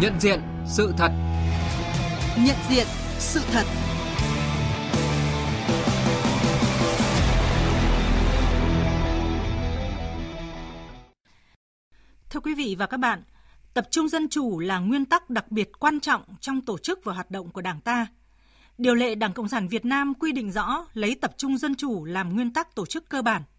Nhận diện sự thật. Nhận diện sự thật. Thưa quý vị và các bạn, tập trung dân chủ là nguyên tắc đặc biệt quan trọng trong tổ chức và hoạt động của Đảng ta. Điều lệ Đảng Cộng sản Việt Nam quy định rõ lấy tập trung dân chủ làm nguyên tắc tổ chức cơ bản –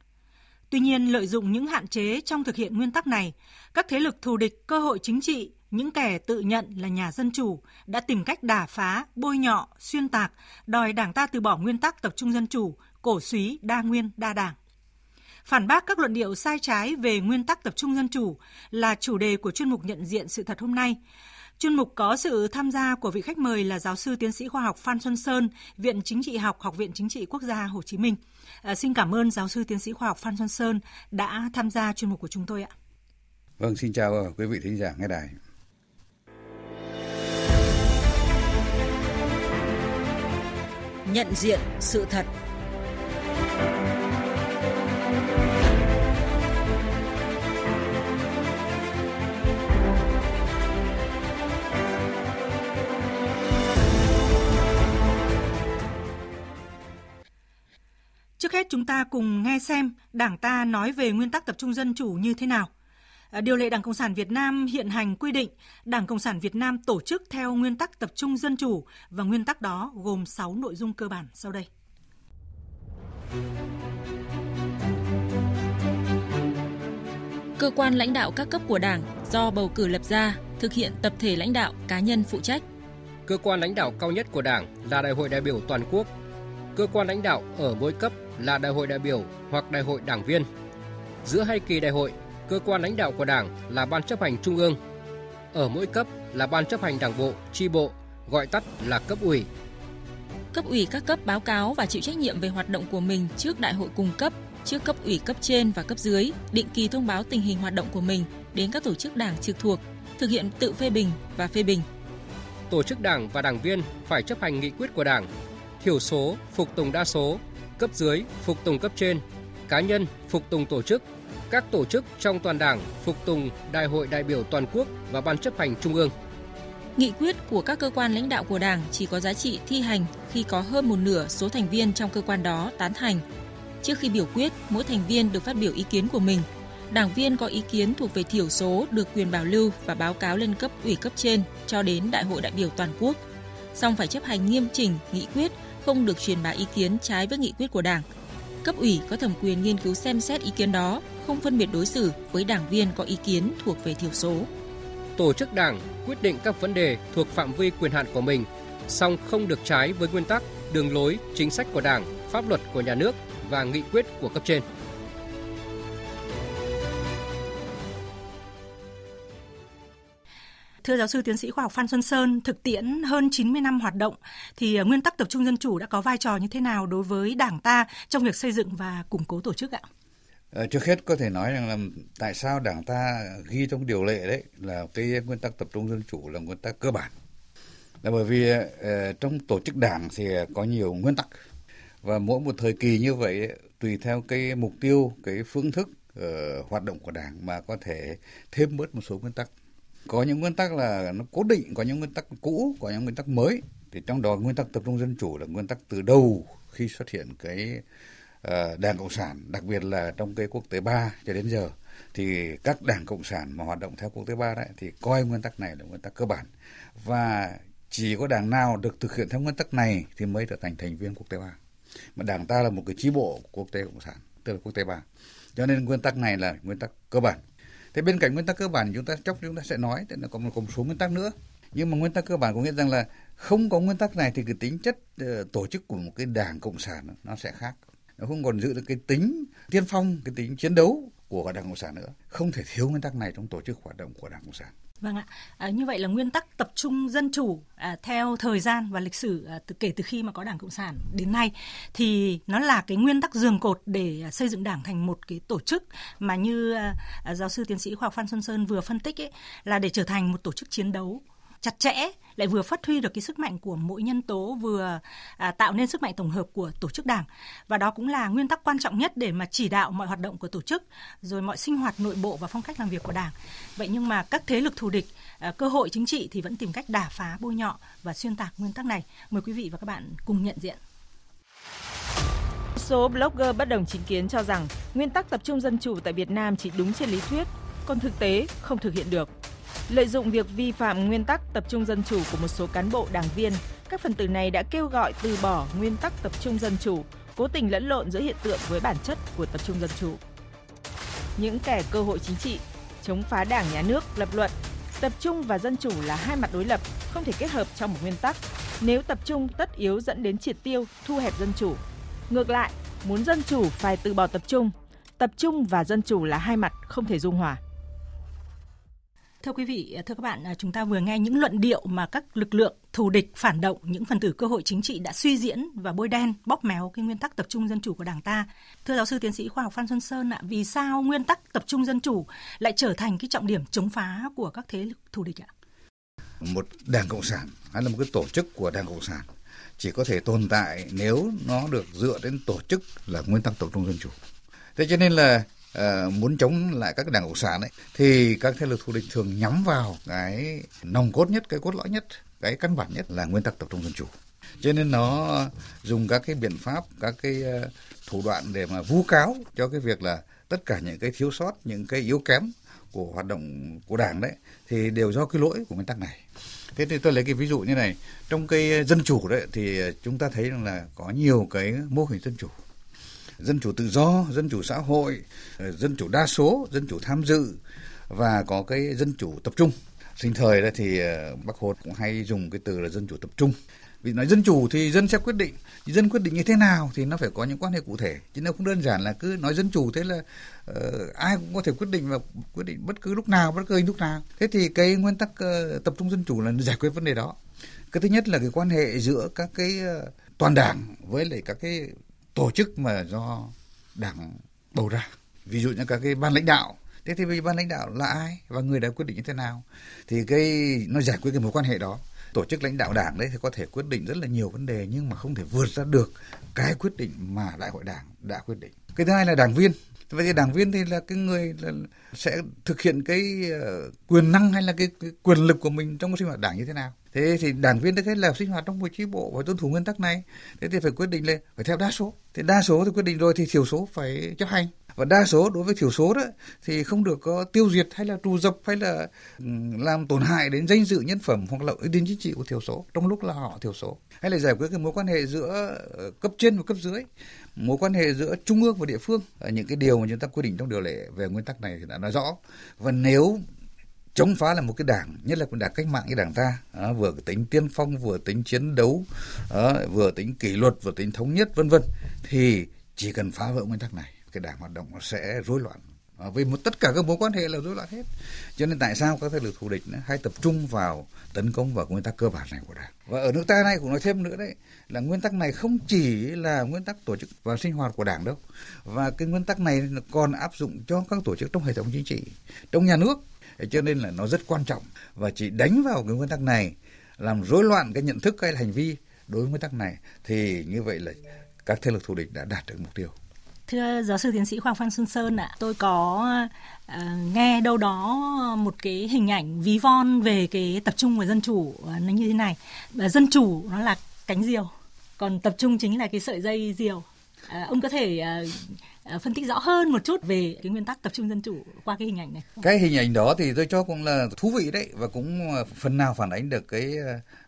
Tuy nhiên, lợi dụng những hạn chế trong thực hiện nguyên tắc này, các thế lực thù địch cơ hội chính trị, những kẻ tự nhận là nhà dân chủ đã tìm cách đả phá, bôi nhọ, xuyên tạc, đòi Đảng ta từ bỏ nguyên tắc tập trung dân chủ, cổ suý đa nguyên đa đảng. Phản bác các luận điệu sai trái về nguyên tắc tập trung dân chủ là chủ đề của chuyên mục nhận diện sự thật hôm nay. Chuyên mục có sự tham gia của vị khách mời là giáo sư tiến sĩ khoa học Phan Xuân Sơn, Viện Chính trị học, Học viện Chính trị Quốc gia Hồ Chí Minh. À, xin cảm ơn giáo sư tiến sĩ khoa học Phan Xuân Sơn đã tham gia chuyên mục của chúng tôi ạ. Vâng, xin chào quý vị thính giả nghe đài. Nhận diện sự thật Trước hết chúng ta cùng nghe xem Đảng ta nói về nguyên tắc tập trung dân chủ như thế nào. À, điều lệ Đảng Cộng sản Việt Nam hiện hành quy định Đảng Cộng sản Việt Nam tổ chức theo nguyên tắc tập trung dân chủ và nguyên tắc đó gồm 6 nội dung cơ bản sau đây. Cơ quan lãnh đạo các cấp của Đảng do bầu cử lập ra thực hiện tập thể lãnh đạo cá nhân phụ trách. Cơ quan lãnh đạo cao nhất của Đảng là Đại hội đại biểu toàn quốc. Cơ quan lãnh đạo ở mỗi cấp là đại hội đại biểu hoặc đại hội đảng viên. Giữa hai kỳ đại hội, cơ quan lãnh đạo của Đảng là Ban chấp hành Trung ương. Ở mỗi cấp là Ban chấp hành Đảng bộ, chi bộ, gọi tắt là cấp ủy. Cấp ủy các cấp báo cáo và chịu trách nhiệm về hoạt động của mình trước đại hội cùng cấp, trước cấp ủy cấp trên và cấp dưới, định kỳ thông báo tình hình hoạt động của mình đến các tổ chức đảng trực thuộc, thực hiện tự phê bình và phê bình. Tổ chức đảng và đảng viên phải chấp hành nghị quyết của đảng, thiểu số, phục tùng đa số, cấp dưới phục tùng cấp trên, cá nhân phục tùng tổ chức, các tổ chức trong toàn đảng phục tùng Đại hội đại biểu toàn quốc và Ban chấp hành Trung ương. Nghị quyết của các cơ quan lãnh đạo của Đảng chỉ có giá trị thi hành khi có hơn một nửa số thành viên trong cơ quan đó tán thành. Trước khi biểu quyết, mỗi thành viên được phát biểu ý kiến của mình. Đảng viên có ý kiến thuộc về thiểu số được quyền bảo lưu và báo cáo lên cấp ủy cấp trên cho đến Đại hội đại biểu toàn quốc. Song phải chấp hành nghiêm chỉnh nghị quyết không được truyền bá ý kiến trái với nghị quyết của Đảng. Cấp ủy có thẩm quyền nghiên cứu xem xét ý kiến đó, không phân biệt đối xử với đảng viên có ý kiến thuộc về thiểu số. Tổ chức đảng quyết định các vấn đề thuộc phạm vi quyền hạn của mình, song không được trái với nguyên tắc, đường lối, chính sách của Đảng, pháp luật của nhà nước và nghị quyết của cấp trên. Thưa giáo sư tiến sĩ khoa học Phan Xuân Sơn, thực tiễn hơn 90 năm hoạt động thì ờ, nguyên tắc tập trung dân chủ đã có vai trò như thế nào đối với Đảng ta trong việc xây dựng và củng cố tổ chức ạ? À, trước hết có thể nói rằng là tại sao Đảng ta ghi trong điều lệ đấy là cái nguyên tắc tập trung dân chủ là nguyên tắc cơ bản. Là bởi vì uh, trong tổ chức Đảng thì có nhiều nguyên tắc và mỗi một thời kỳ như vậy tùy theo cái mục tiêu, cái phương thức uh, hoạt động của Đảng mà có thể thêm bớt một số nguyên tắc có những nguyên tắc là nó cố định có những nguyên tắc cũ có những nguyên tắc mới thì trong đó nguyên tắc tập trung dân chủ là nguyên tắc từ đầu khi xuất hiện cái đảng cộng sản đặc biệt là trong cái quốc tế ba cho đến giờ thì các đảng cộng sản mà hoạt động theo quốc tế ba đấy thì coi nguyên tắc này là nguyên tắc cơ bản và chỉ có đảng nào được thực hiện theo nguyên tắc này thì mới trở thành thành viên quốc tế ba mà đảng ta là một cái chi bộ của quốc tế cộng sản tức là quốc tế ba cho nên nguyên tắc này là nguyên tắc cơ bản thế bên cạnh nguyên tắc cơ bản chúng ta chốc chúng ta sẽ nói thì nó còn một, có một số nguyên tắc nữa. Nhưng mà nguyên tắc cơ bản có nghĩa rằng là không có nguyên tắc này thì cái tính chất uh, tổ chức của một cái đảng cộng sản nó sẽ khác. Nó không còn giữ được cái tính tiên phong cái tính chiến đấu của đảng cộng sản nữa. Không thể thiếu nguyên tắc này trong tổ chức hoạt động của đảng cộng sản. Vâng ạ, à, như vậy là nguyên tắc tập trung dân chủ à, theo thời gian và lịch sử à, từ kể từ khi mà có Đảng Cộng sản đến nay thì nó là cái nguyên tắc giường cột để à, xây dựng Đảng thành một cái tổ chức mà như à, à, giáo sư tiến sĩ khoa học Phan Xuân Sơn vừa phân tích ấy là để trở thành một tổ chức chiến đấu chặt chẽ lại vừa phát huy được cái sức mạnh của mỗi nhân tố vừa à, tạo nên sức mạnh tổng hợp của tổ chức đảng. Và đó cũng là nguyên tắc quan trọng nhất để mà chỉ đạo mọi hoạt động của tổ chức rồi mọi sinh hoạt nội bộ và phong cách làm việc của đảng. Vậy nhưng mà các thế lực thù địch à, cơ hội chính trị thì vẫn tìm cách đả phá bôi nhọ và xuyên tạc nguyên tắc này. Mời quý vị và các bạn cùng nhận diện. Số blogger bất đồng chính kiến cho rằng nguyên tắc tập trung dân chủ tại Việt Nam chỉ đúng trên lý thuyết, còn thực tế không thực hiện được. Lợi dụng việc vi phạm nguyên tắc tập trung dân chủ của một số cán bộ đảng viên, các phần tử này đã kêu gọi từ bỏ nguyên tắc tập trung dân chủ, cố tình lẫn lộn giữa hiện tượng với bản chất của tập trung dân chủ. Những kẻ cơ hội chính trị, chống phá đảng nhà nước, lập luận, tập trung và dân chủ là hai mặt đối lập, không thể kết hợp trong một nguyên tắc. Nếu tập trung tất yếu dẫn đến triệt tiêu, thu hẹp dân chủ. Ngược lại, muốn dân chủ phải từ bỏ tập trung. Tập trung và dân chủ là hai mặt không thể dung hòa. Thưa quý vị, thưa các bạn, à, chúng ta vừa nghe những luận điệu mà các lực lượng thù địch, phản động, những phần tử cơ hội chính trị đã suy diễn và bôi đen, bóp méo cái nguyên tắc tập trung dân chủ của Đảng ta. Thưa giáo sư tiến sĩ khoa học Phan Xuân Sơn ạ, vì sao nguyên tắc tập trung dân chủ lại trở thành cái trọng điểm chống phá của các thế lực thù địch ạ? Một đảng cộng sản hay là một cái tổ chức của đảng cộng sản chỉ có thể tồn tại nếu nó được dựa đến tổ chức là nguyên tắc tập trung dân chủ. Thế cho nên là uh, muốn chống lại các đảng cộng sản ấy thì các thế lực thù địch thường nhắm vào cái nòng cốt nhất cái cốt lõi nhất cái căn bản nhất là nguyên tắc tập trung dân chủ. Cho nên nó dùng các cái biện pháp các cái uh, thủ đoạn để mà vu cáo cho cái việc là tất cả những cái thiếu sót những cái yếu kém của hoạt động của đảng đấy thì đều do cái lỗi của nguyên tắc này. Thế thì tôi lấy cái ví dụ như này. Trong cái dân chủ đấy thì chúng ta thấy rằng là có nhiều cái mô hình dân chủ dân chủ tự do, dân chủ xã hội, ờ, dân chủ đa số, dân chủ tham dự và có cái dân chủ tập trung. Sinh thời đó thì ờ, Bác Hồ cũng hay dùng cái từ là dân chủ tập trung. Vì nói dân chủ thì dân sẽ quyết định, dân quyết định như thế nào thì nó phải có những quan hệ cụ thể. Chứ nó không đơn giản là cứ nói dân chủ thế là uh, ai cũng có thể quyết định và quyết định bất cứ lúc nào, bất cứ lúc nào. Thế thì cái nguyên tắc uh, tập trung dân chủ là giải quyết vấn đề đó. Cái thứ nhất là cái quan hệ giữa các cái uh, toàn đảng với lại các cái tổ chức mà do đảng bầu ra. Ví dụ như các cái ban lãnh đạo. Thế thì ban lãnh đạo là ai và người đã quyết định như thế nào? Thì cái, nó giải quyết cái mối quan hệ đó. Tổ chức lãnh đạo đảng đấy thì có thể quyết định rất là nhiều vấn đề nhưng mà không thể vượt ra được cái quyết định mà đại hội đảng đã quyết định. Cái thứ hai là đảng viên vậy thì đảng viên thì là cái người là sẽ thực hiện cái ờ, quyền năng hay là cái, cái quyền lực của mình trong sinh hoạt đảng như thế nào? Thế thì đảng viên trước là sinh hoạt trong một chi bộ phải tuân thủ nguyên tắc này. Thế thì phải quyết định lên phải theo đa số. Thì đa số thì quyết định rồi thì thiểu số phải chấp hành. Và đa số đối với thiểu số đó thì không được có tiêu diệt hay là trù dập hay là ừ, làm tổn hại đến danh dự nhân phẩm hoặc là uy tín chính trị của thiểu số trong lúc là họ thiểu số. Hay là giải quyết cái mối quan hệ giữa ờ, cấp trên và cấp dưới mối quan hệ giữa trung ương và địa phương à, những cái điều mà chúng ta quy định trong điều lệ về nguyên tắc này thì đã nói rõ. Và nếu chống phá là một cái đảng, nhất là một đảng cách mạng như đảng ta à, vừa tính tiên phong, vừa tính chiến đấu à, vừa tính kỷ luật, vừa tính thống nhất, vân vân, thì chỉ cần phá vỡ nguyên tắc này, cái đảng hoạt động nó sẽ rối loạn à, vì một tất cả các mối quan hệ là rối loạn hết. Cho nên tại sao các thế lực thù địch nữa hay tập trung vào tấn công vào nguyên tắc cơ bản này của đảng? Và ở nước ta này cũng nói thêm nữa đấy là nguyên tắc này không chỉ là nguyên tắc tổ chức và sinh hoạt của đảng đâu. Và cái nguyên tắc này còn áp dụng cho các tổ chức trong hệ thống chính trị trong nhà nước. Cho nên là nó rất quan trọng. Và chỉ đánh vào cái nguyên tắc này làm rối loạn cái nhận thức hay là hành vi đối với nguyên tắc này thì như vậy là các thế lực thù địch đã đạt được mục tiêu. Thưa giáo sư tiến sĩ Hoàng Phan Xuân Sơn ạ, tôi có uh, nghe đâu đó một cái hình ảnh ví von về cái tập trung và dân chủ ờ, nó như thế này. Dân chủ nó là cánh diều, còn tập trung chính là cái sợi dây diều. Uh, ông có thể uh, phân tích rõ hơn một chút về cái nguyên tắc tập trung dân chủ qua cái hình ảnh này. Cái hình ảnh đó thì tôi cho cũng là thú vị đấy và cũng phần nào phản ánh được cái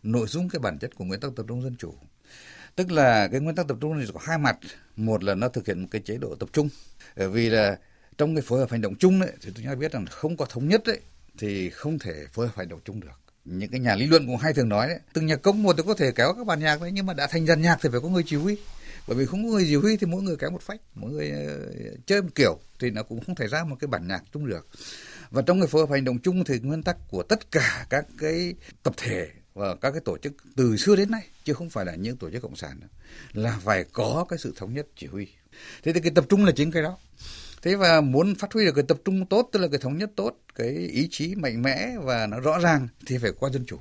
nội dung cái bản chất của nguyên tắc tập trung dân chủ. Tức là cái nguyên tắc tập trung này có hai mặt, một là nó thực hiện một cái chế độ tập trung. Bởi vì là trong cái phối hợp hành động chung đấy thì tôi nhớ biết rằng không có thống nhất đấy thì không thể phối hợp hành động chung được. Những cái nhà lý luận cũng hay thường nói đấy từng nhạc công một thì có thể kéo các bản nhạc đấy nhưng mà đã thành dàn nhạc thì phải có người chỉ huy. Bởi vì không có người chỉ huy thì mỗi người kéo một phách mỗi người ờ, chơi một kiểu thì nó cũng không thể ra một cái bản nhạc chung được. Và trong cái phối hợp hành động chung thì nguyên tắc của tất cả các cái tập thể và các cái tổ chức từ xưa đến nay chứ không phải là những tổ chức cộng sản nữa, là phải có cái sự thống nhất chỉ huy. Thế thì cái tập trung là chính cái đó. Thế và muốn phát huy được cái tập trung tốt tức là cái thống nhất tốt cái ý chí mạnh mẽ và nó rõ ràng thì phải qua dân chủ.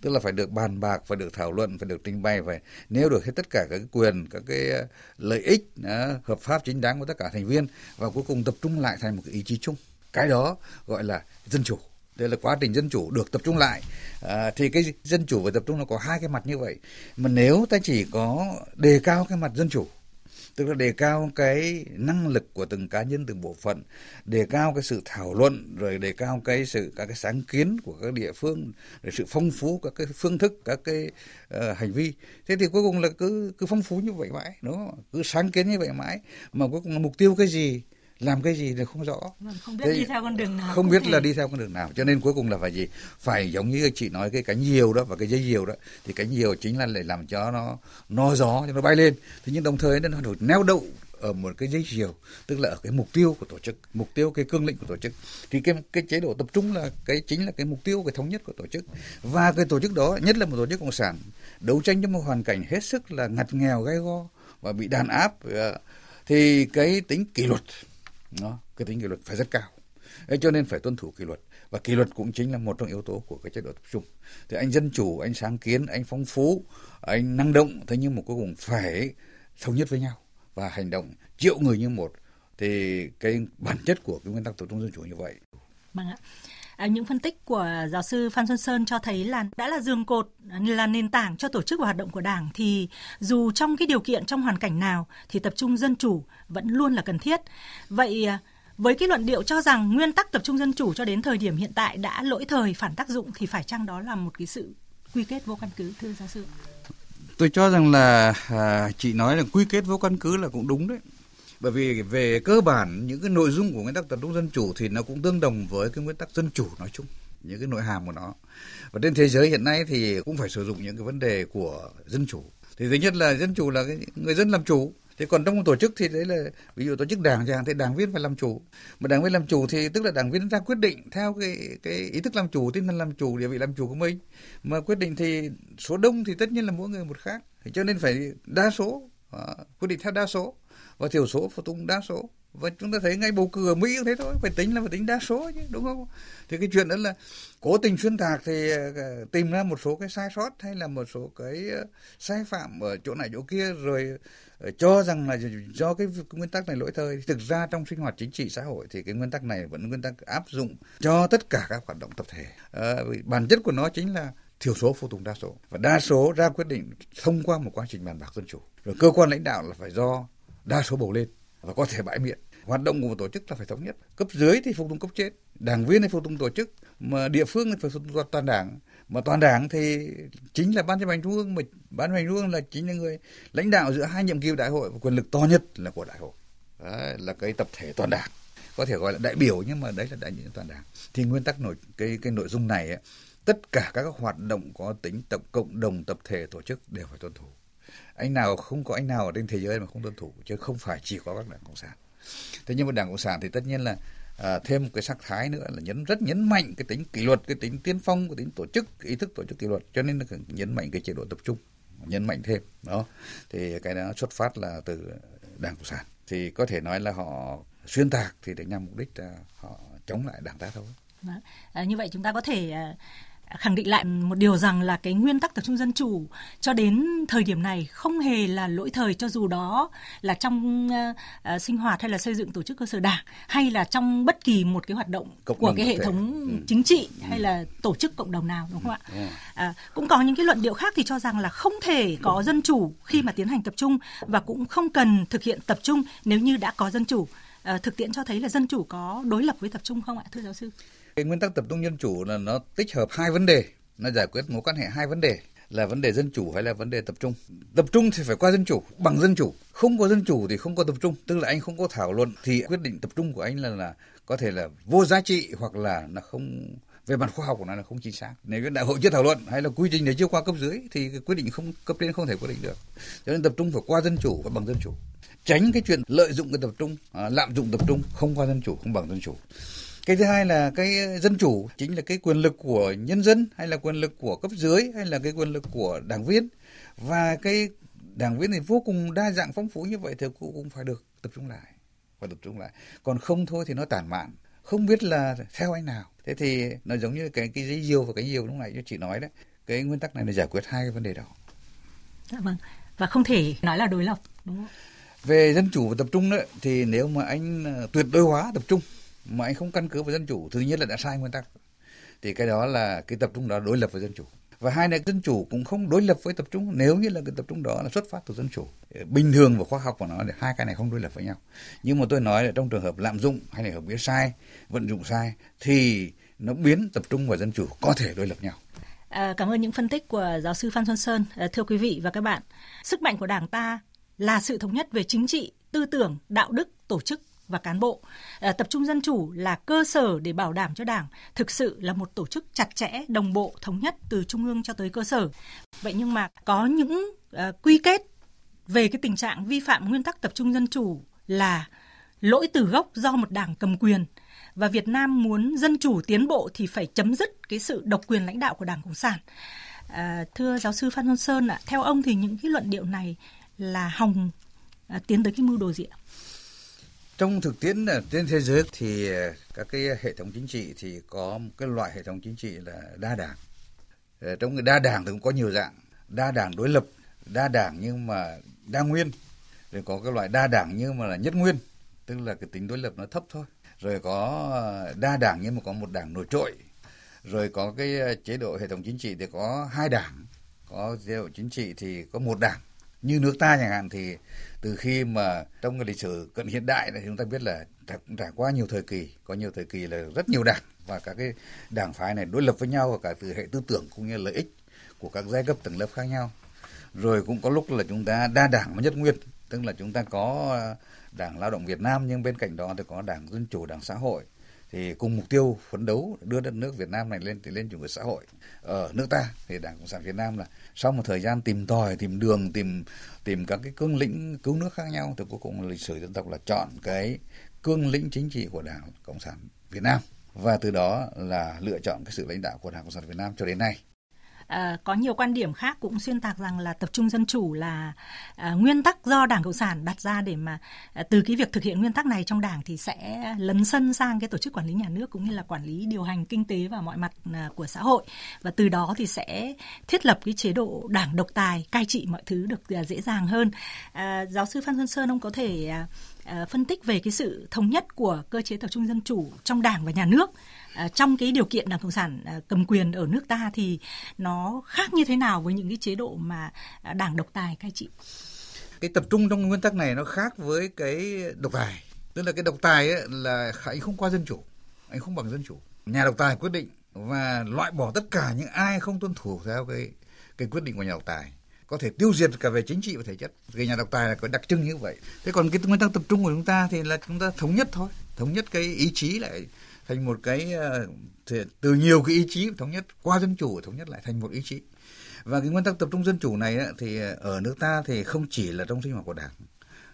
Tức là phải được bàn bạc phải được thảo luận phải được trình bày phải nêu được hết tất cả các quyền các cái ờ, lợi ích đó, hợp pháp chính đáng của tất cả thành viên và cuối cùng tập trung lại thành một cái ý chí chung. Cái đó gọi là dân chủ đây là quá trình dân chủ được tập trung lại. À, thì cái dân chủ và tập trung nó có hai cái mặt như vậy. Mà nếu ta chỉ có đề cao cái mặt dân chủ tức là đề cao cái năng lực của từng cá nhân từng bộ phận đề cao cái sự thảo luận rồi đề cao cái sự các cái sáng kiến của các địa phương rồi sự phong phú các cái phương thức các cái uh, hành vi thế thì cuối cùng là cứ cứ phong phú như vậy mãi đúng không? Cứ sáng kiến như vậy mãi. Mà cuối cùng là mục tiêu cái gì? Làm cái gì thì không rõ. Vâng, không biết Thế, đi theo con đường nào không biết thể. là đi theo con đường nào. Cho nên cuối cùng là phải gì? Phải giống như chị nói cái cánh diều đó và cái dây diều đó. Thì cánh diều chính là để làm cho nó no gió cho nó bay lên. Thế nhưng đồng thời nó phải neo đậu ở một cái dây diều tức là ở cái mục tiêu của tổ chức mục tiêu cái cương lĩnh của tổ chức. Thì cái cái chế độ tập trung là cái chính là cái mục tiêu cái thống nhất của tổ chức. Và cái tổ chức đó nhất là một tổ chức cộng sản đấu tranh trong một hoàn cảnh hết sức là ngặt nghèo gai go và bị đàn áp ờ, thì cái tính kỷ luật nó, cái tính kỷ luật phải rất cao. Thế cho nên phải tuân thủ kỷ luật. Và kỷ luật cũng chính là một trong yếu tố của cái chế độ tập trung. Thì anh dân chủ, anh sáng kiến, anh phong phú, anh năng động, thế nhưng mà cuối cùng phải thống nhất với nhau và hành động triệu người như một. Thì cái bản chất của cái nguyên tắc tập trung dân chủ như vậy. Vâng ạ. À, những phân tích của giáo sư Phan Xuân Sơn cho thấy là đã là giường cột là nền tảng cho tổ chức và hoạt động của Đảng thì dù trong cái điều kiện trong hoàn cảnh nào thì tập trung dân chủ vẫn luôn là cần thiết. Vậy à, với cái luận điệu cho rằng nguyên tắc tập trung dân chủ cho đến thời điểm hiện tại đã lỗi thời phản tác dụng thì phải chăng đó là một cái sự quy kết vô căn cứ thưa giáo sư? Tôi cho rằng là à, chị nói là quy kết vô căn cứ là cũng đúng đấy bởi vì về cơ bản, những cái nội dung của nguyên tắc tập trung dân chủ thì nó cũng tương đồng với cái nguyên tắc dân chủ nói chung, những cái nội hàm của nó. Và trên thế giới hiện nay thì cũng phải sử dụng những cái vấn đề của dân chủ. Thì thứ nhất là dân chủ là cái người dân làm chủ. Thế còn trong một tổ chức thì đấy là, ví dụ tổ chức đảng chẳng hạn, thì đảng viên phải làm chủ. Mà đảng viên làm chủ thì tức là đảng viên ra quyết định theo cái cái ý thức làm chủ, tinh thần làm chủ, địa vị làm chủ của mình. Mà quyết định thì số đông thì tất nhiên là mỗi người một khác. Cho nên phải đa số uh, quyết định theo đa số. Và thiểu số phục tùng đa số. Và chúng ta thấy ngay bầu cử ở Mỹ cũng thế thôi. Phải tính là phải tính đa số chứ đúng không? Thì cái chuyện đó là cố tình xuyên tạc thì ờ, tìm ra một số cái sai sót hay là một số cái ờ, sai phạm ở chỗ này chỗ kia rồi ờ, cho rằng là do cái nguyên tắc này lỗi thời. Thì thực ra trong sinh hoạt chính trị xã hội thì cái nguyên tắc này vẫn nguyên tắc áp dụng cho tất cả các hoạt động tập thể. À, bản chất của nó chính là thiểu số phụ tùng đa số. Và đa số ra quyết định thông qua một quá trình bàn bạc dân chủ. Rồi cơ quan lãnh đạo là phải do đa số bầu lên và có thể bãi miệng hoạt động của một tổ chức là phải thống nhất. Cấp dưới thì phục tùng cấp trên đảng viên thì phục tùng tổ chức mà địa phương thì phải phục tùng toàn đảng. Mà toàn đảng thì chính là ban chấp hành trung ương mà ban chấp hành trung ương là chính là người lãnh đạo giữa hai nhiệm kỳ đại hội và quyền lực to nhất là của đại hội. Đấy, là cái tập thể toàn đảng. Có thể gọi là đại biểu nhưng mà đấy là đại diện toàn đảng. Thì nguyên tắc nội cái cái nội dung này ấy, tất cả các hoạt động có tính tập cộng đồng tập thể tổ chức đều phải tuân thủ. Anh nào không có anh nào ở trên thế giới mà không tuân thủ chứ không phải chỉ có các đảng cộng sản. Thế nhưng mà đảng cộng sản thì tất nhiên là à, thêm một cái sắc thái nữa là nhấn rất nhấn mạnh cái tính kỷ luật cái tính tiên phong cái tính tổ chức cái ý thức tổ chức kỷ luật cho nên là nhấn mạnh cái chế độ tập trung nhấn mạnh thêm đó. Thì cái đó xuất phát là từ đảng cộng sản. Thì có thể nói là họ xuyên tạc thì để nhằm mục đích là họ chống lại đảng ta thôi. Vâng. À, như vậy chúng ta có thể à, khẳng định lại một điều rằng là cái nguyên tắc tập trung dân chủ cho đến thời điểm này không hề là lỗi thời cho dù đó là trong uh, sinh hoạt hay là xây dựng tổ chức cơ sở đảng hay là trong bất kỳ một cái hoạt động cộng của cái hệ thể. thống ừ. chính trị ừ. hay là tổ chức cộng đồng nào đúng không ạ? Ừ. À, cũng có những cái luận điệu khác thì cho rằng là không thể có dân chủ khi mà tiến hành tập trung và cũng không cần thực hiện tập trung nếu như đã có dân chủ. À, thực tiễn cho thấy là dân chủ có đối lập với tập trung không ạ, thưa giáo sư? Cái nguyên tắc tập trung dân chủ là nó tích hợp hai vấn đề, nó giải quyết mối quan hệ hai vấn đề là vấn đề dân chủ hay là vấn đề tập trung. Tập trung thì phải qua dân chủ, bằng dân chủ. Không có dân chủ thì không có tập trung, tức là anh không có thảo luận thì quyết định tập trung của anh là là có thể là vô giá trị hoặc là là không về mặt khoa học của nó là không chính xác. Nếu cái đại hội chưa thảo luận hay là quy trình này chưa qua cấp dưới thì cái quyết định không cấp trên không thể quyết định được. Cho nên tập trung phải qua dân chủ và bằng dân chủ. Tránh cái chuyện lợi dụng cái tập trung, à, lạm dụng tập trung không qua dân chủ không bằng dân chủ cái thứ hai là cái dân chủ chính là cái quyền lực của nhân dân hay là quyền lực của cấp dưới hay là cái quyền lực của đảng viên và cái đảng viên thì vô cùng đa dạng phong phú như vậy thì cũng cũng phải được tập trung lại và tập trung lại còn không thôi thì nó tản mạn không biết là theo anh nào thế thì nó giống như cái cái giấy diều và cái diều lúc này như chị nói đấy cái nguyên tắc này để giải quyết hai cái vấn đề đó. Dạ vâng. Và không thể nói là đối lập đúng không? Về dân chủ và tập trung đấy thì nếu mà anh ờ, tuyệt đối hóa tập trung mà anh không căn cứ vào dân chủ thứ nhất là đã sai nguyên tắc. Thì cái đó là cái tập trung đó đối lập với dân chủ. Và hai là dân chủ cũng không đối lập với tập trung nếu như là cái tập trung đó là xuất phát từ dân chủ. Bình thường và khoa học của nó thì hai cái này không đối lập với nhau. Nhưng mà tôi nói là trong trường hợp lạm dụng hay là hợp biết sai vận dụng sai thì nó biến tập trung và dân chủ có thể đối lập nhau. À, cảm ơn những phân tích của giáo sư Phan Xuân Sơn. À, thưa quý vị và các bạn, sức mạnh của Đảng ta là sự thống nhất về chính trị, tư tưởng, đạo đức, tổ chức và cán bộ. À, tập trung dân chủ là cơ sở để bảo đảm cho Đảng thực sự là một tổ chức chặt chẽ, đồng bộ, thống nhất từ trung ương cho tới cơ sở. Vậy nhưng mà có những à, quy kết về cái tình trạng vi phạm nguyên tắc tập trung dân chủ là lỗi từ gốc do một đảng cầm quyền và Việt Nam muốn dân chủ tiến bộ thì phải chấm dứt cái sự độc quyền lãnh đạo của Đảng Cộng sản. À, thưa giáo sư Phan Xuân Sơn ạ, theo ông thì những cái luận điệu này là hòng à, tiến tới cái mưu đồ gì ạ? Trong thực tiễn ờ, trên thế giới thì ờ, các cái hệ thống chính trị thì có một cái loại hệ thống chính trị là đa đảng. Ờ, trong cái đa đảng thì cũng có nhiều dạng, đa đảng đối lập, đa đảng nhưng mà đa nguyên, rồi có cái loại đa đảng nhưng mà là nhất nguyên, tức là cái tính đối lập nó thấp thôi. Rồi có đa đảng nhưng mà có một đảng nổi trội. Rồi có cái chế độ hệ thống chính trị thì có hai đảng, có chế độ chính trị thì có một đảng như nước ta chẳng hạn thì từ khi mà trong cái lịch sử cận hiện đại này chúng ta biết là trải, trải qua nhiều thời kỳ có nhiều thời kỳ là rất nhiều đảng và các cái đảng phái này đối lập với nhau và cả từ hệ tư tưởng cũng như lợi ích của các giai cấp tầng lớp khác nhau. Rồi cũng có lúc là chúng ta đa đảng và nhất nguyên tức là chúng ta có à, đảng lao động Việt Nam nhưng bên cạnh đó thì có đảng dân chủ đảng xã hội thì cùng mục tiêu phấn đấu đưa đất nước Việt Nam này lên, thì lên chủ nghĩa xã hội ở nước ta. Thì Đảng Cộng sản Việt Nam là sau một thời gian tìm tòi, tìm đường, tìm tìm các cái cương lĩnh cứu nước khác nhau, thì cuối cùng lịch sử dân tộc là chọn cái cương lĩnh chính trị của Đảng Cộng sản Việt Nam. Và từ đó là lựa chọn cái sự lãnh đạo của Đảng Cộng sản Việt Nam cho đến nay. Ờ, có nhiều quan điểm khác cũng xuyên tạc rằng là tập trung dân chủ là uh, nguyên tắc do Đảng Cộng sản đặt ra để mà uh, từ cái việc thực hiện nguyên tắc này trong Đảng thì sẽ lấn sân sang cái tổ chức quản lý nhà nước cũng như là quản lý điều hành kinh tế và mọi mặt uh, của xã hội và từ đó thì sẽ thiết lập cái chế độ đảng độc tài cai trị mọi thứ được uh, dễ dàng hơn. Uh, giáo sư Phan Xuân Sơn ông có thể uh, phân tích về cái sự thống nhất của cơ chế tập trung dân chủ trong đảng và nhà nước À, trong cái điều kiện đảng cộng sản à, cầm quyền ở nước ta thì nó khác như thế nào với những cái chế độ mà à, đảng độc tài cai trị cái tập trung trong nguyên tắc này nó khác với cái độc tài. Tức là cái độc tài ấy là anh không qua dân chủ anh không bằng dân chủ. Nhà độc tài quyết định và loại bỏ tất cả những ai không tuân thủ theo cái cái quyết định của nhà độc tài. Có thể tiêu diệt cả về chính trị và thể chất cái nhà độc tài là có đặc trưng như vậy. Thế còn cái nguyên tắc tập trung của chúng ta thì là chúng ta thống nhất thôi thống nhất cái ý chí lại thành một cái ờ, từ nhiều cái ý chí thống nhất, qua dân chủ thống nhất lại thành một ý chí. Và cái nguyên tắc tập trung dân chủ này thì ờ, ở nước ta thì không chỉ là trong sinh hoạt của đảng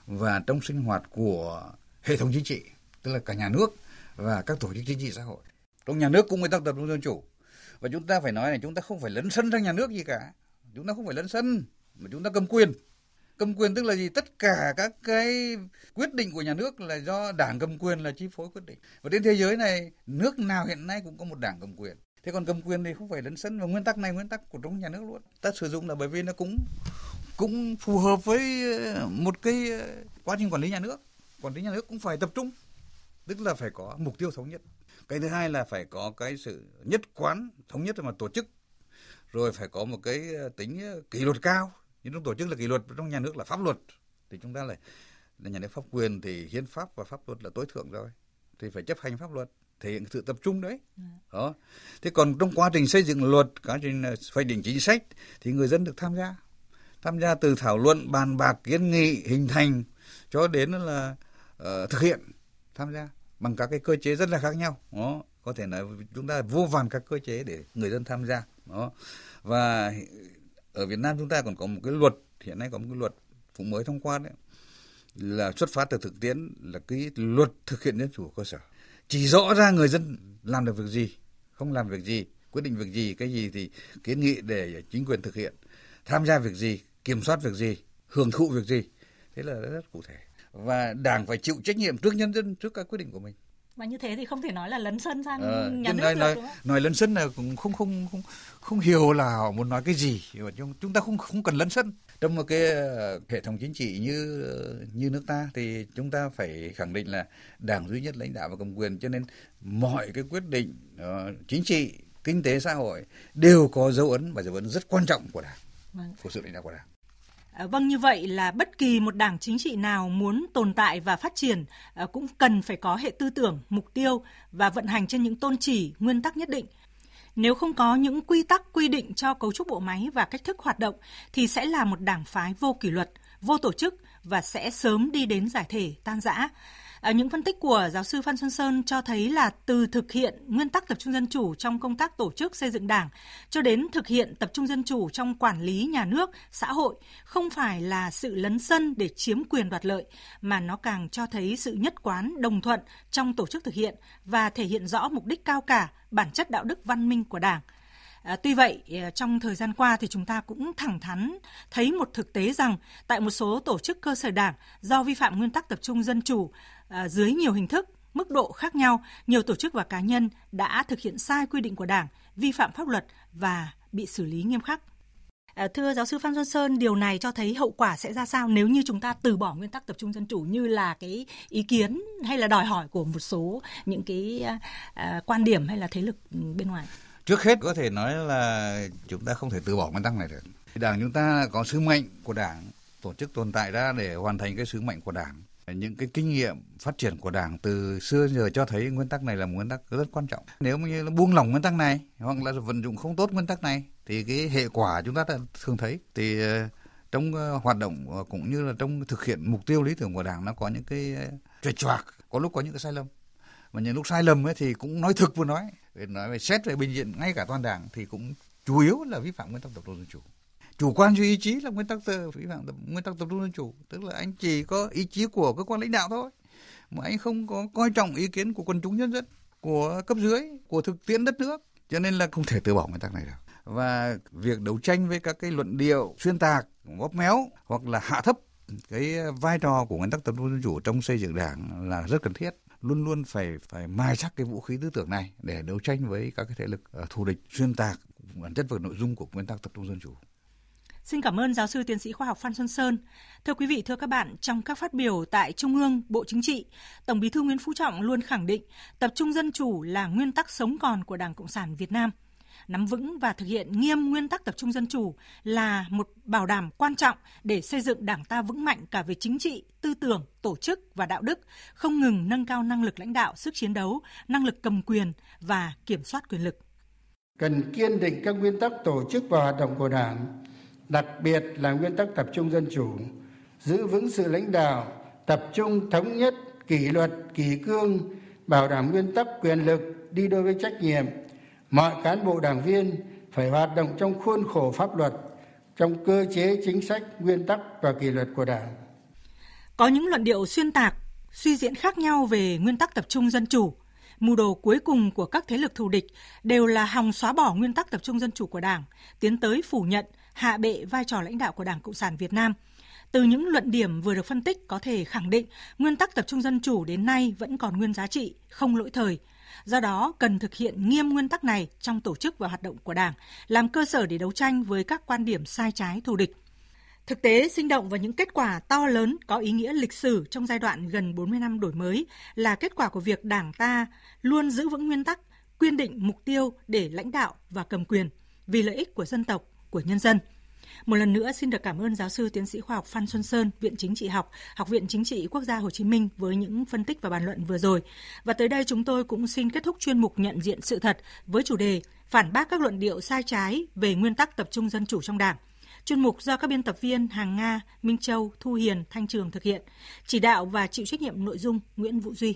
và trong sinh hoạt của hệ thống chính trị, tức là cả nhà nước và các tổ chức chính trị xã hội. Trong nhà nước cũng nguyên tắc tập trung dân chủ. Và chúng ta phải nói là chúng ta không phải lấn sân sang nhà nước gì cả. Chúng ta không phải lấn sân, mà chúng ta cầm quyền cầm quyền tức là gì? Tất cả các cái quyết định của nhà nước là do đảng cầm quyền, là chi phối quyết định. Và trên thế giới này, nước nào hiện nay cũng có một đảng cầm quyền. Thế còn cầm quyền thì không phải lấn sân và nguyên tắc này, nguyên tắc của trong nhà nước luôn. Ta sử dụng là bởi vì nó cũng cũng phù hợp với ờ, một cái ờ, quá trình quản lý nhà nước. Quản lý nhà nước cũng phải tập trung, tức là phải có mục tiêu thống nhất. Cái thứ hai là phải có cái sự nhất quán, thống nhất về mặt tổ chức. Rồi phải có một cái ờ, tính kỷ luật cao nhưng trong tổ chức là kỷ luật trong nhà nước là pháp luật. Thì chúng ta lại là nhà nước pháp quyền thì hiến pháp và pháp luật là tối thượng rồi. Thì phải chấp hành pháp luật thể hiện sự tập trung đấy. Dạ. đó. Thế còn trong quá trình xây dựng luật quá trình ờ, hoạch định chính sách thì người dân được tham gia. Tham gia từ thảo luận bàn bạc kiến nghị hình thành cho đến là uh, thực hiện tham gia bằng các cái cơ chế rất là khác nhau. Đó. Có thể nói chúng ta vô vàn các cơ chế để người dân tham gia. Đó. Và ở Việt Nam chúng ta còn có một cái luật, hiện nay có một cái luật cũng mới thông qua đấy, là xuất phát từ thực tiễn, là cái luật thực hiện dân chủ cơ sở. Chỉ rõ ra người dân làm được việc gì, không làm việc gì, quyết định việc gì, cái gì thì kiến nghị để chính quyền thực hiện, tham gia việc gì, kiểm soát việc gì, hưởng thụ việc gì. Thế là rất cụ thể. Và đảng phải chịu trách nhiệm trước nhân dân trước các quyết định của mình và như thế thì không thể nói là lấn sân sang ờ, nhà nước nói, được, nói, đúng không? nói lấn sân là cũng không không không không hiểu là họ muốn nói cái gì chúng ta không không cần lấn sân trong một cái ờ, hệ thống chính trị như như nước ta thì chúng ta phải khẳng định là đảng duy nhất lãnh đạo và cầm quyền cho nên mọi cái quyết định uh, chính trị kinh tế xã hội đều có dấu ấn và dấu ấn rất quan trọng của đảng vâng. của sự lãnh đạo của đảng À, Ờ, vâng như vậy là bất kỳ một đảng chính trị nào muốn tồn tại và phát triển ờ, cũng cần phải có hệ tư tưởng, mục tiêu và vận hành trên những tôn chỉ, nguyên tắc nhất định. Nếu không có những quy tắc quy định cho cấu trúc bộ máy và cách thức hoạt động thì sẽ là một đảng phái vô kỷ luật, vô tổ chức và sẽ sớm đi đến giải thể, tan rã. Ờ, những phân tích của giáo sư Phan Xuân Sơn cho thấy là từ thực hiện nguyên tắc tập trung dân chủ trong công tác tổ chức xây dựng đảng cho đến thực hiện tập trung dân chủ trong quản lý nhà nước, xã hội không phải là sự lấn sân để chiếm quyền đoạt lợi mà nó càng cho thấy sự nhất quán đồng thuận trong tổ chức thực hiện và thể hiện rõ mục đích cao cả, bản chất đạo đức văn minh của Đảng. À, tuy vậy, ờ, trong thời gian qua thì chúng ta cũng thẳng thắn thấy một thực tế rằng tại một số tổ chức cơ sở đảng do vi phạm nguyên tắc tập trung dân chủ dưới nhiều hình thức, mức độ khác nhau, nhiều tổ chức và cá nhân đã thực hiện sai quy định của Đảng, vi phạm pháp luật và bị xử lý nghiêm khắc. À, thưa giáo sư Phan Xuân Sơn, điều này cho thấy hậu quả sẽ ra sao nếu như chúng ta từ bỏ nguyên tắc tập trung dân chủ như là cái ý kiến hay là đòi hỏi của một số những cái à, à quan điểm hay là thế lực bên ngoài? Trước hết có thể nói là chúng ta không thể từ bỏ nguyên tắc này được. Đảng chúng ta có sứ mệnh của Đảng tổ chức tồn tại ra để hoàn thành cái sứ mệnh của Đảng những cái kinh nghiệm phát triển của đảng từ xưa giờ cho thấy nguyên tắc này là một nguyên tắc rất quan trọng. Nếu như buông lỏng nguyên tắc này, hoặc là vận dụng không tốt nguyên tắc này, thì cái hệ quả chúng ta đã thường thấy. Thì ờ, trong ờ, hoạt động ờ, cũng như là trong thực hiện mục tiêu lý tưởng của đảng, nó có những cái trạch choạc. Có lúc có những cái sai lầm. Mà những lúc sai lầm ấy thì cũng nói thực vừa nói. Nói về xét về bình diện ngay cả toàn đảng thì cũng chủ yếu là vi phạm nguyên tắc tập trung dân chủ chủ quan cho ý chí là nguyên tắc vi phạm nguyên tắc tập trung dân chủ. Tức là anh chỉ có ý chí của cơ quan lãnh đạo thôi. Mà anh không có coi trọng ý kiến của quần chúng nhân dân, của cấp dưới, của thực tiễn đất nước. Cho nên là không thể từ bỏ nguyên tắc này được. Và việc đấu tranh với các cái luận điệu xuyên tạc, bóp méo hoặc là hạ thấp cái vai trò của nguyên tắc tập trung dân chủ trong xây dựng đảng là rất cần thiết. Luôn luôn phải phải mai chắc cái vũ khí tư tưởng này để đấu tranh với các cái thế lực ờ, thù địch xuyên tạc bản chất và nội dung của nguyên tắc tập trung dân chủ. Xin cảm ơn giáo sư tiến sĩ khoa học Phan Xuân Sơn. Thưa quý vị, thưa các bạn, trong các phát biểu tại Trung ương, Bộ Chính trị, Tổng Bí thư Nguyễn Phú Trọng luôn khẳng định tập trung dân chủ là nguyên tắc sống còn của Đảng Cộng sản Việt Nam. Nắm vững và thực hiện nghiêm nguyên tắc tập trung dân chủ là một bảo đảm quan trọng để xây dựng Đảng ta vững mạnh cả về chính trị, tư tưởng, tổ chức và đạo đức, không ngừng nâng cao năng lực lãnh đạo, sức chiến đấu, năng lực cầm quyền và kiểm soát quyền lực. Cần kiên định các nguyên tắc tổ chức và hoạt động của Đảng, đặc biệt là nguyên tắc tập trung dân chủ giữ vững sự lãnh đạo tập trung thống nhất kỷ luật kỷ cương bảo đảm nguyên tắc quyền lực đi đôi với trách nhiệm. Mọi cán bộ đảng viên phải hoạt động trong khuôn khổ pháp luật trong cơ chế chính sách nguyên tắc và kỷ luật của đảng. Có những luận điệu xuyên tạc suy diễn khác nhau về nguyên tắc tập trung dân chủ. Mưu đồ cuối cùng của các thế lực thù địch đều là hòng xóa bỏ nguyên tắc tập trung dân chủ của Đảng, tiến tới phủ nhận hạ bệ vai trò lãnh đạo của Đảng Cộng sản Việt Nam. Từ những luận điểm vừa được phân tích có thể khẳng định nguyên tắc tập trung dân chủ đến nay vẫn còn nguyên giá trị, không lỗi thời. Do đó, cần thực hiện nghiêm nguyên tắc này trong tổ chức và hoạt động của Đảng, làm cơ sở để đấu tranh với các quan điểm sai trái thù địch. Thực tế sinh động và những kết quả to lớn có ý nghĩa lịch sử trong giai đoạn gần 40 năm đổi mới là kết quả của việc Đảng ta luôn giữ vững nguyên tắc, quyên định mục tiêu để lãnh đạo và cầm quyền vì lợi ích của dân tộc, của nhân dân. Một lần nữa xin được cảm ơn giáo sư tiến sĩ khoa học Phan Xuân Sơn, Viện Chính trị học, Học viện Chính trị Quốc gia Hồ Chí Minh với những phân tích và bàn luận vừa rồi. Và tới đây chúng tôi cũng xin kết thúc chuyên mục nhận diện sự thật với chủ đề phản bác các luận điệu sai trái về nguyên tắc tập trung dân chủ trong Đảng. Chuyên mục do các biên tập viên Hàng Nga, Minh Châu, Thu Hiền, Thanh Trường thực hiện. Chỉ đạo và chịu trách nhiệm nội dung Nguyễn Vũ Duy.